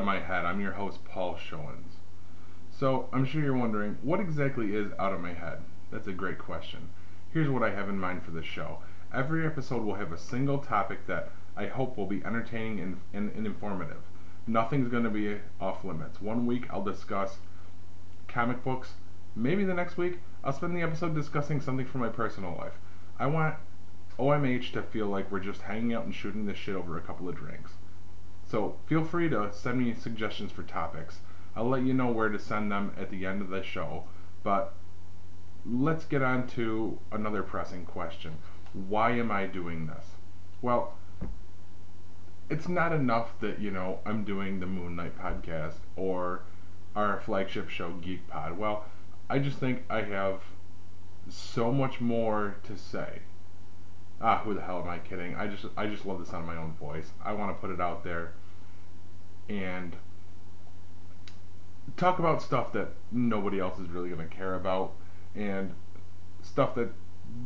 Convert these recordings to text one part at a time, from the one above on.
of My Head. I'm your host, Paul Showens. So, I'm sure you're wondering, what exactly is Out of My Head? That's a great question. Here's what I have in mind for this show. Every episode will have a single topic that I hope will be entertaining and, and, and informative. Nothing's going to be off limits. One week I'll discuss comic books. Maybe the next week I'll spend the episode discussing something from my personal life. I want OMH to feel like we're just hanging out and shooting this shit over a couple of drinks. So feel free to send me suggestions for topics. I'll let you know where to send them at the end of the show. But let's get on to another pressing question. Why am I doing this? Well, it's not enough that, you know, I'm doing the Moon Knight podcast or our flagship show Geek Pod. Well, I just think I have so much more to say. Ah, who the hell am I kidding? I just I just love the sound of my own voice. I want to put it out there and talk about stuff that nobody else is really going to care about and stuff that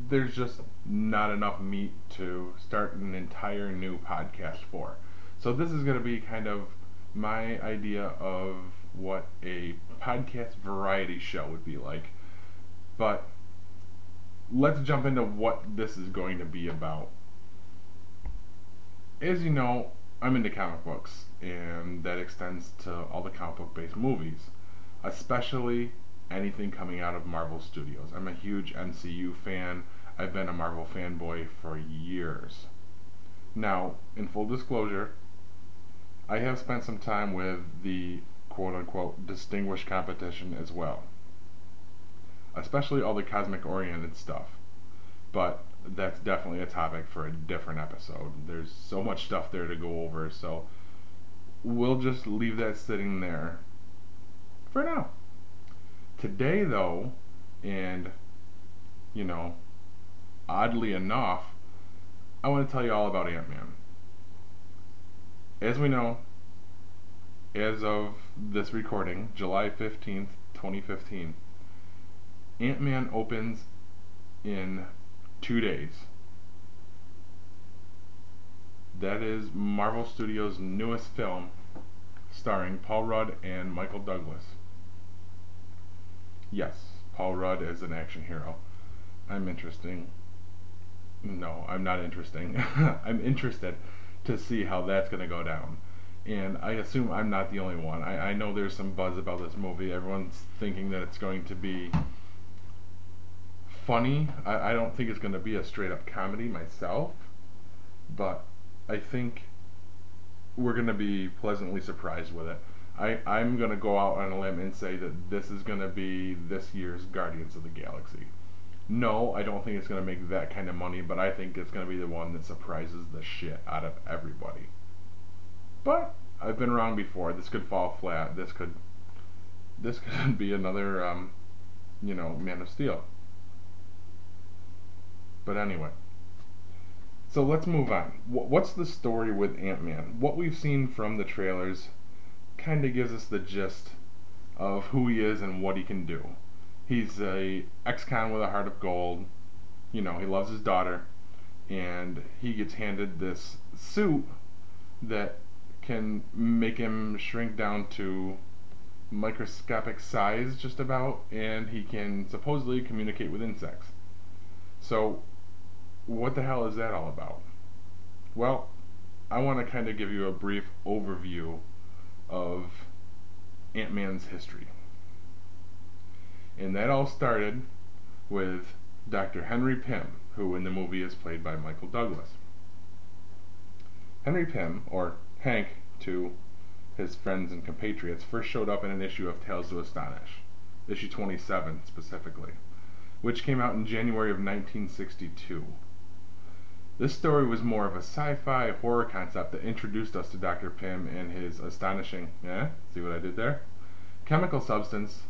there's just not enough meat to start an entire new podcast for. So this is going to be kind of my idea of what a podcast variety show would be like. But let's jump into what this is going to be about. As you know, I'm into comic books, and that extends to all the comic book based movies, especially anything coming out of Marvel Studios. I'm a huge MCU fan. I've been a Marvel fanboy for years. Now, in full disclosure, I have spent some time with the quote unquote distinguished competition as well, especially all the cosmic oriented stuff. But that's definitely a topic for a different episode. There's so much stuff there to go over, so we'll just leave that sitting there for now. Today, though, and you know, oddly enough, I want to tell you all about Ant Man. As we know, as of this recording, July 15th, 2015, Ant Man opens in two days. That is Marvel Studios' newest film, starring Paul Rudd and Michael Douglas. Yes, Paul Rudd is an action hero. I'm interesting. No, I'm not interesting. I'm interested to see how that's going to go down. And I assume I'm not the only one. I, I know there's some buzz about this movie. Everyone's thinking that it's going to be funny. I, I don't think it's going to be a straight up comedy myself. But I think we're going to be pleasantly surprised with it. I, I'm going to go out on a limb and say that this is going to be this year's Guardians of the Galaxy. No, I don't think it's going to make that kind of money, but I think it's going to be the one that surprises the shit out of everybody. But I've been wrong before. This could fall flat. This could this could be another um, you know, Man of Steel. But anyway. So let's move on. Wh- What's the story with Ant-Man? What we've seen from the trailers kind of gives us the gist of who he is and what he can do. He's a ex-con with a heart of gold. You know, he loves his daughter, and he gets handed this suit that can make him shrink down to microscopic size, just about, and he can supposedly communicate with insects. So, what the hell is that all about? Well, I want to kind of give you a brief overview of Ant Man's history. And that all started with Dr. Henry Pym, who in the movie is played by Michael Douglas. Henry Pym, or Hank to his friends and compatriots, first showed up in an issue of Tales to Astonish. issue 27 specifically, which came out in January of 1962. This story was more of a sci-fi horror concept that introduced us to Dr. Pym and his astonishing, eh, see what I did there? Chemical substance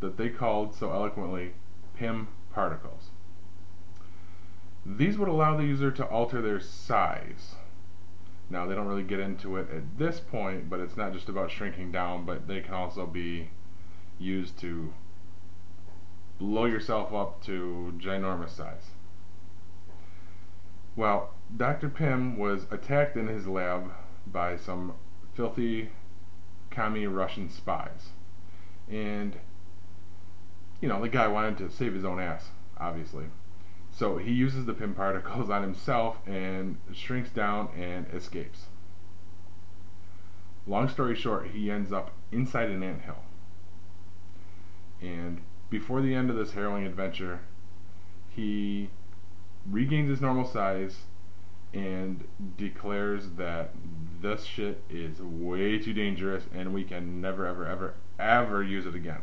that they called so eloquently Pym particles. These would allow the user to alter their size. Now, they don't really get into it at this point, but it's not just about shrinking down, but they can also be used to blow yourself up to ginormous size. Well, Dr. Pym was attacked in his lab by some filthy commie Russian spies. And, you know, the guy wanted to save his own ass, obviously. So he uses the Pym particles on himself and shrinks down and escapes. Long story short, he ends up inside an ant hill. And before the end of this harrowing adventure, he regains his normal size and declares that this shit is way too dangerous and we can never, ever, ever, ever use it again.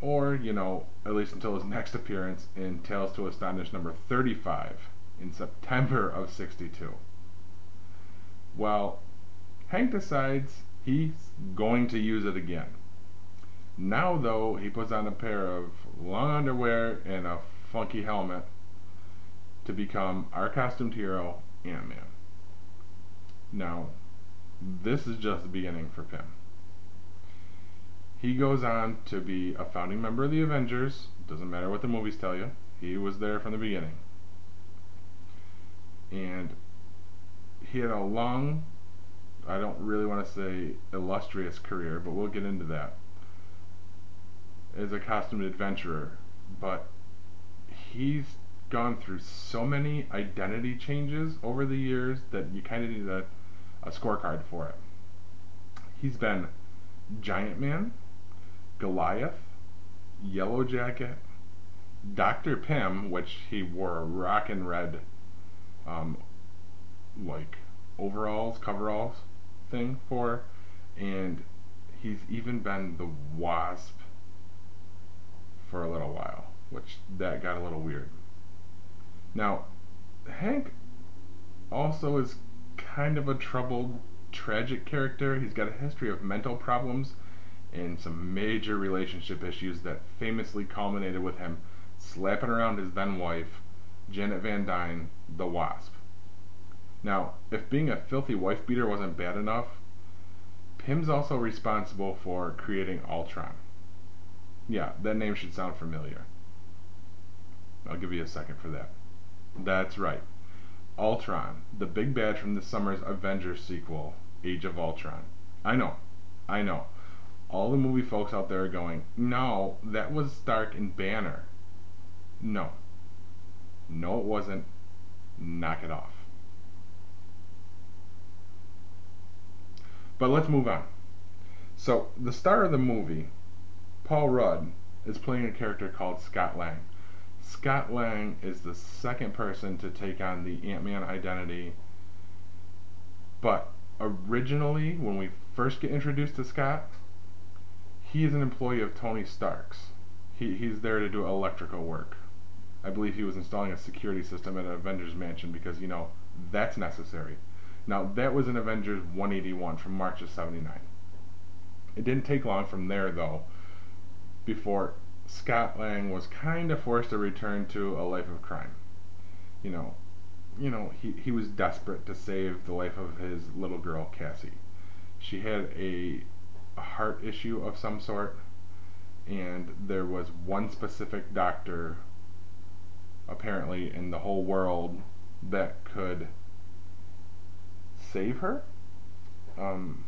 Or, you know, at least until his next appearance in Tales to Astonish number 35 in September of 62. Well, Hank decides he's going to use it again. Now, though, he puts on a pair of long underwear and a funky helmet to become our costumed hero, Ant Man. Now, this is just the beginning for Pym. He goes on to be a founding member of the Avengers. Doesn't matter what the movies tell you, he was there from the beginning. And he had a long, I don't really want to say illustrious career, but we'll get into that as a costumed adventurer. But he's gone through so many identity changes over the years that you kind of need a, a scorecard for it. He's been Giant Man, Goliath, Yellow Jacket, Dr. Pym, which he wore a rockin' red, um, like overalls, coveralls thing for, and he's even been the Wasp for a little while, which that got a little weird. Now, Hank also is kind of a troubled, tragic character. He's got a history of mental problems and some major relationship issues that famously culminated with him slapping around his then wife, Janet Van Dyne, the Wasp. Now, if being a filthy wife beater wasn't bad enough, Pym's also responsible for creating Ultron. Yeah, that name should sound familiar. I'll give you a second for that. That's right. Ultron, the big bad from this summer's Avengers sequel, Age of Ultron. I know, I know. All the movie folks out there are going, no, that was Stark and Banner. No. No, it wasn't. Knock it off. But let's move on. So, the star of the movie, Paul Rudd, is playing a character called Scott Lang. Scott Lang is the second person to take on the Ant Man identity. But originally, when we first get introduced to Scott, he is an employee of Tony Stark's. He, he's there to do electrical work. I believe he was installing a security system at an Avengers mansion because, you know, that's necessary. Now, that was in Avengers 181 from March of 79. It didn't take long from there, though, before Scott Lang was kind of forced to return to a life of crime. You know, you know, he, he was desperate to save the life of his little girl, Cassie. She had a, a heart issue of some sort, and there was one specific doctor, apparently, in the whole world that could save her. Um,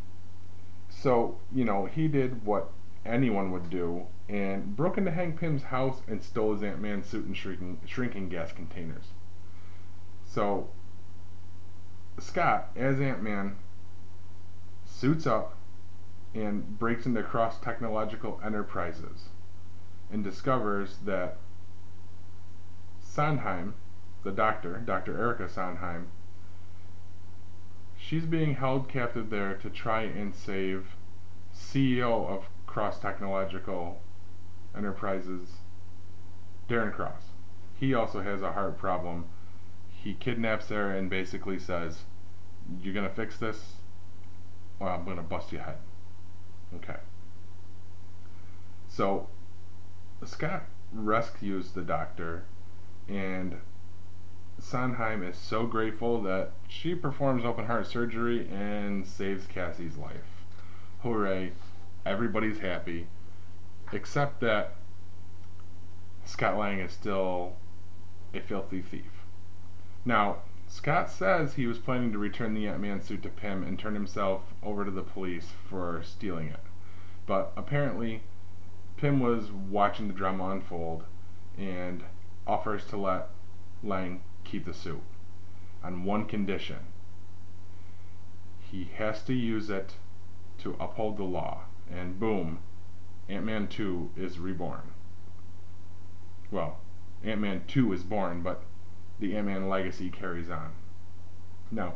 so, you know, he did what anyone would do and broke into Hank Pym's house and stole his Ant Man suit and shrinking, shrinking gas containers. So, Scott, as Ant Man, suits up and breaks into Cross Technological Enterprises and discovers that Sondheim, the doctor, Dr. Erica Sondheim, she's being held captive there to try and save CEO of Cross Technological Enterprises, Darren Cross. He also has a heart problem. He kidnaps Sarah and basically says, You're going to fix this, or I'm going to bust your head. Okay. So, Scott rescues the doctor, and Sondheim is so grateful that she performs open heart surgery and saves Cassie's life. Hooray! Everybody's happy, except that Scott Lang is still a filthy thief. Now, Scott says he was planning to return the Ant Man suit to Pym and turn himself over to the police for stealing it. But apparently, Pym was watching the drama unfold and offers to let Lang keep the suit on one condition. He has to use it to uphold the law. And boom, Ant Man 2 is reborn. Well, Ant Man 2 is born, but the Ant Man legacy carries on. Now,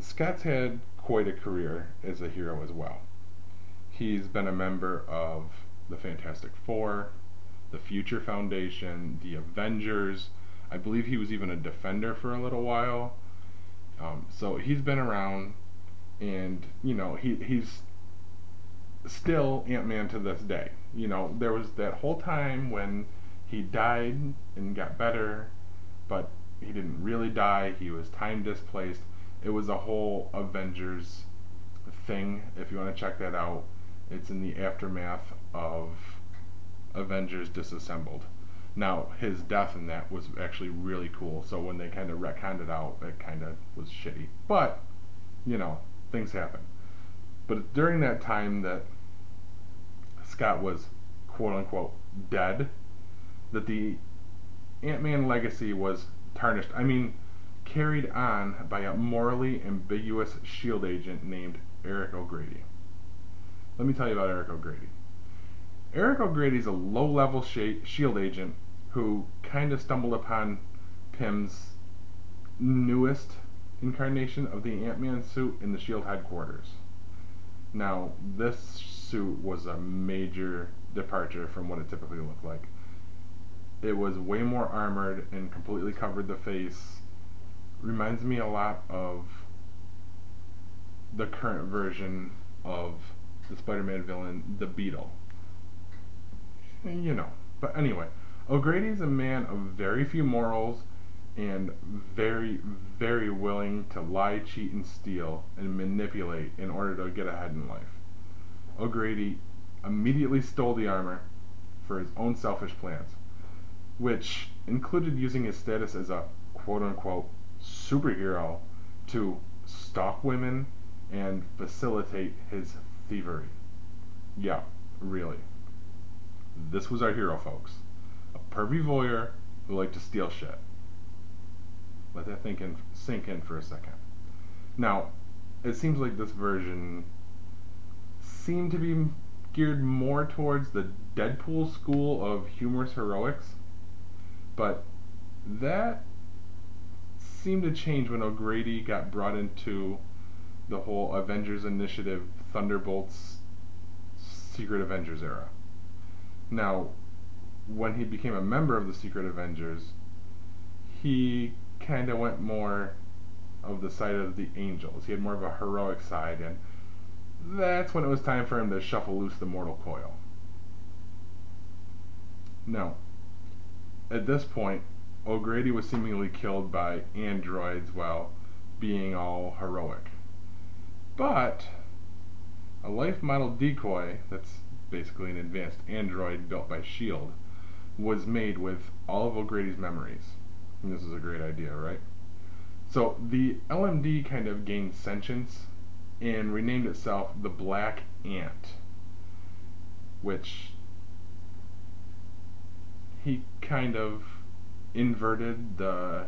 Scott's had quite a career as a hero as well. He's been a member of the Fantastic Four, the Future Foundation, the Avengers. I believe he was even a defender for a little while. Um, so he's been around, and you know he he's still Ant Man to this day. You know there was that whole time when he died and got better, but he didn't really die. He was time displaced. It was a whole Avengers thing. If you want to check that out, it's in the aftermath of Avengers Disassembled. Now, his death in that was actually really cool. So when they kind of retconned it out, it kind of was shitty. But, you know, things happen. But during that time that Scott was quote unquote dead, that the Ant Man legacy was tarnished. I mean, carried on by a morally ambiguous shield agent named Eric O'Grady. Let me tell you about Eric O'Grady. Eric O'Grady is a low level shield agent who kind of stumbled upon Pym's newest incarnation of the Ant Man suit in the shield headquarters. Now, this suit was a major departure from what it typically looked like. It was way more armored and completely covered the face. Reminds me a lot of the current version of the Spider-Man villain, the Beetle. You know. But anyway, O'Grady's a man of very few morals and very, very willing to lie, cheat, and steal and manipulate in order to get ahead in life. O'Grady immediately stole the armor for his own selfish plans, which included using his status as a quote unquote superhero to stalk women and facilitate his thievery. Yeah, really. This was our hero, folks. A pervy voyeur who liked to steal shit. Let that think in, sink in for a second. Now, it seems like this version seemed to be geared more towards the Deadpool school of humorous heroics, but that seemed to change when O'Grady got brought into the whole Avengers Initiative Thunderbolts Secret Avengers era. Now, when he became a member of the Secret Avengers, he kind of went more of the side of the angels. He had more of a heroic side, and that's when it was time for him to shuffle loose the mortal coil. Now, at this point, O'Grady was seemingly killed by androids while being all heroic. But a life model decoy, that's basically an advanced android built by S.H.I.E.L.D., was made with all of O'Grady's memories. And this is a great idea, right? So the LMD kind of gained sentience and renamed itself the Black Ant, which he kind of inverted the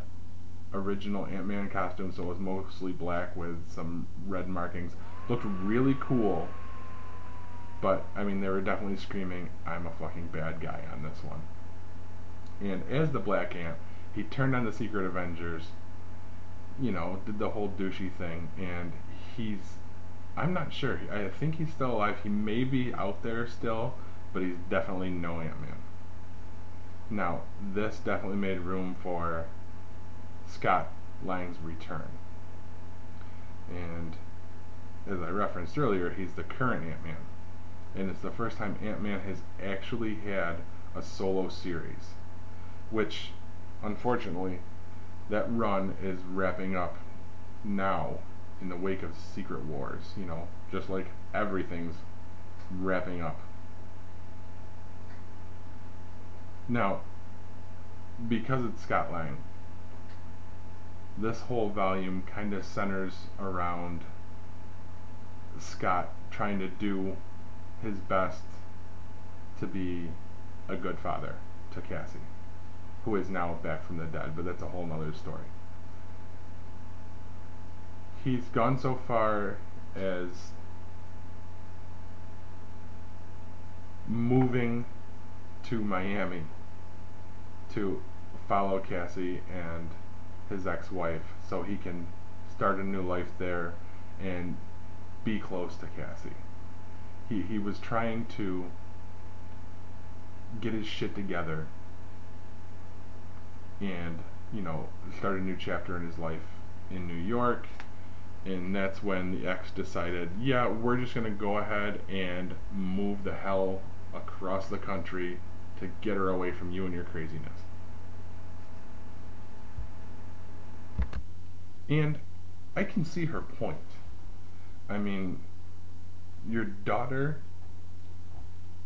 original Ant-Man costume so it was mostly black with some red markings. Looked really cool, but I mean they were definitely screaming, "I'm a fucking bad guy" on this one. And as the Black Ant, he turned on the Secret Avengers, you know, did the whole douchey thing, and he's I'm not sure. I think he's still alive. He may be out there still, but he's definitely no Ant Man. Now, this definitely made room for Scott Lang's return. And as I referenced earlier, he's the current Ant Man. And it's the first time Ant Man has actually had a solo series. Which, unfortunately, that run is wrapping up now in the wake of Secret Wars, you know, just like everything's wrapping up. Now, because it's Scott Lang, this whole volume kind of centers around Scott trying to do his best to be a good father to Cassie, who is now back from the dead, but that's a whole nother story. He's gone so far as moving to Miami to follow Cassie and his ex-wife so he can start a new life there and be close to Cassie. He he was trying to get his shit together and, you know, start a new chapter in his life in New York. And that's when the ex decided, yeah, we're just to go ahead and move the hell across the country to get her away from you and your craziness. And I can see her point. I mean, your daughter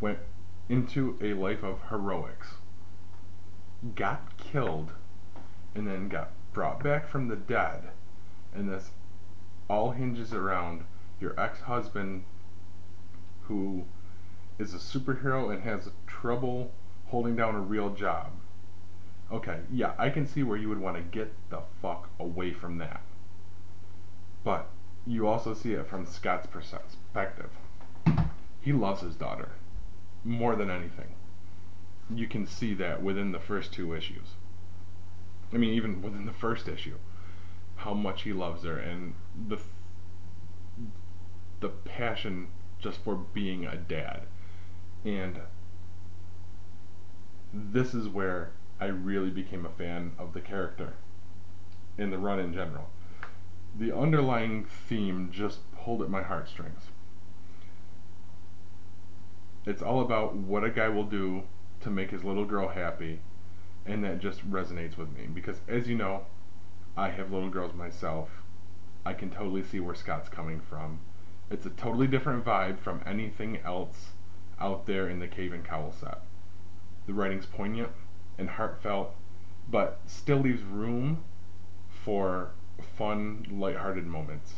went into a life of heroics, got killed, and then got brought back from the dead, and this all hinges around your ex husband who is a superhero and has trouble holding down a real job. Okay, yeah, I can see where you would want to get the fuck away from that. But you also see it from Scott's perspective. He loves his daughter more than anything. You can see that within the first two issues. I mean, even within the first issue, how much he loves her and the the passion just for being a dad. And this is where I really became a fan of the character in the run in general. The underlying theme just pulled at my heartstrings. It's all about what a guy will do to make his little girl happy, and that just resonates with me because, as you know, I have little girls myself. I can totally see where Scott's coming from. It's a totally different vibe from anything else out there in the Cape and Cowl set. The writing's poignant and heartfelt, but still leaves room for fun, lighthearted moments.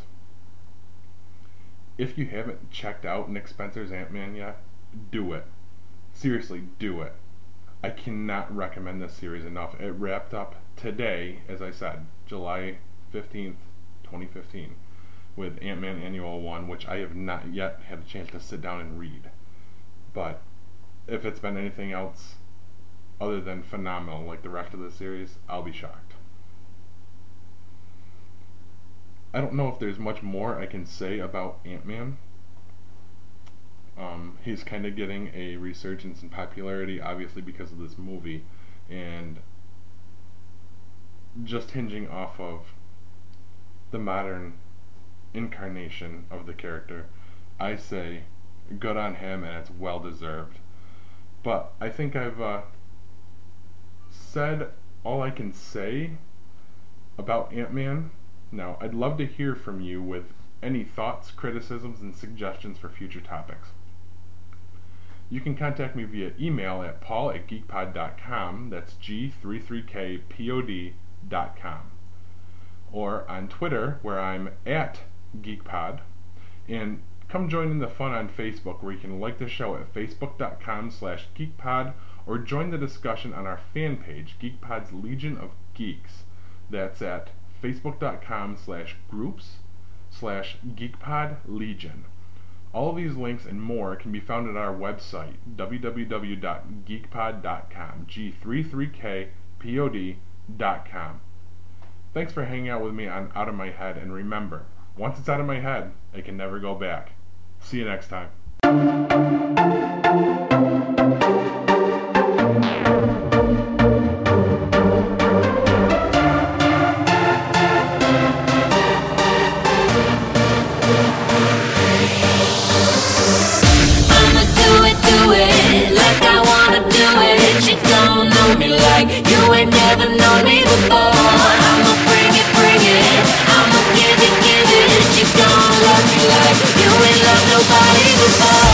If you haven't checked out Nick Spencer's Ant Man yet, do it. Seriously, do it. I cannot recommend this series enough. It wrapped up today, as I said, July 15th, 2015, with Ant Man Annual 1, which I have not yet had a chance to sit down and read. But if it's been anything else other than phenomenal like the rest of the series, I'll be shocked. I don't know if there's much more I can say about Ant Man. Um, he's kind of getting a resurgence in popularity, obviously because of this movie, and just hinging off of the modern incarnation of the character, I say good on him and it's well deserved. But I think I've uh, said all I can say about Ant Man. Now, I'd love to hear from you with any thoughts, criticisms, and suggestions for future topics. You can contact me via email at paul at geekpod.com, that's G33KPOD.com, or on Twitter, where I'm at geekpod, and come join in the fun on Facebook, where you can like the show at facebook.com slash geekpod, or join the discussion on our fan page, GeekPod's Legion of Geeks. That's at facebook.com slash groups slash geekpod legion. All of these links and more can be found at our website, www.geekpod.com, g33kpod.com. Thanks for hanging out with me on Out of My Head, and remember, once it's out of my head, it can never go back. See you next time. ain't never known me before. I'ma bring it, bring it. I'ma give it, give it. You love me like you ain't loved nobody before.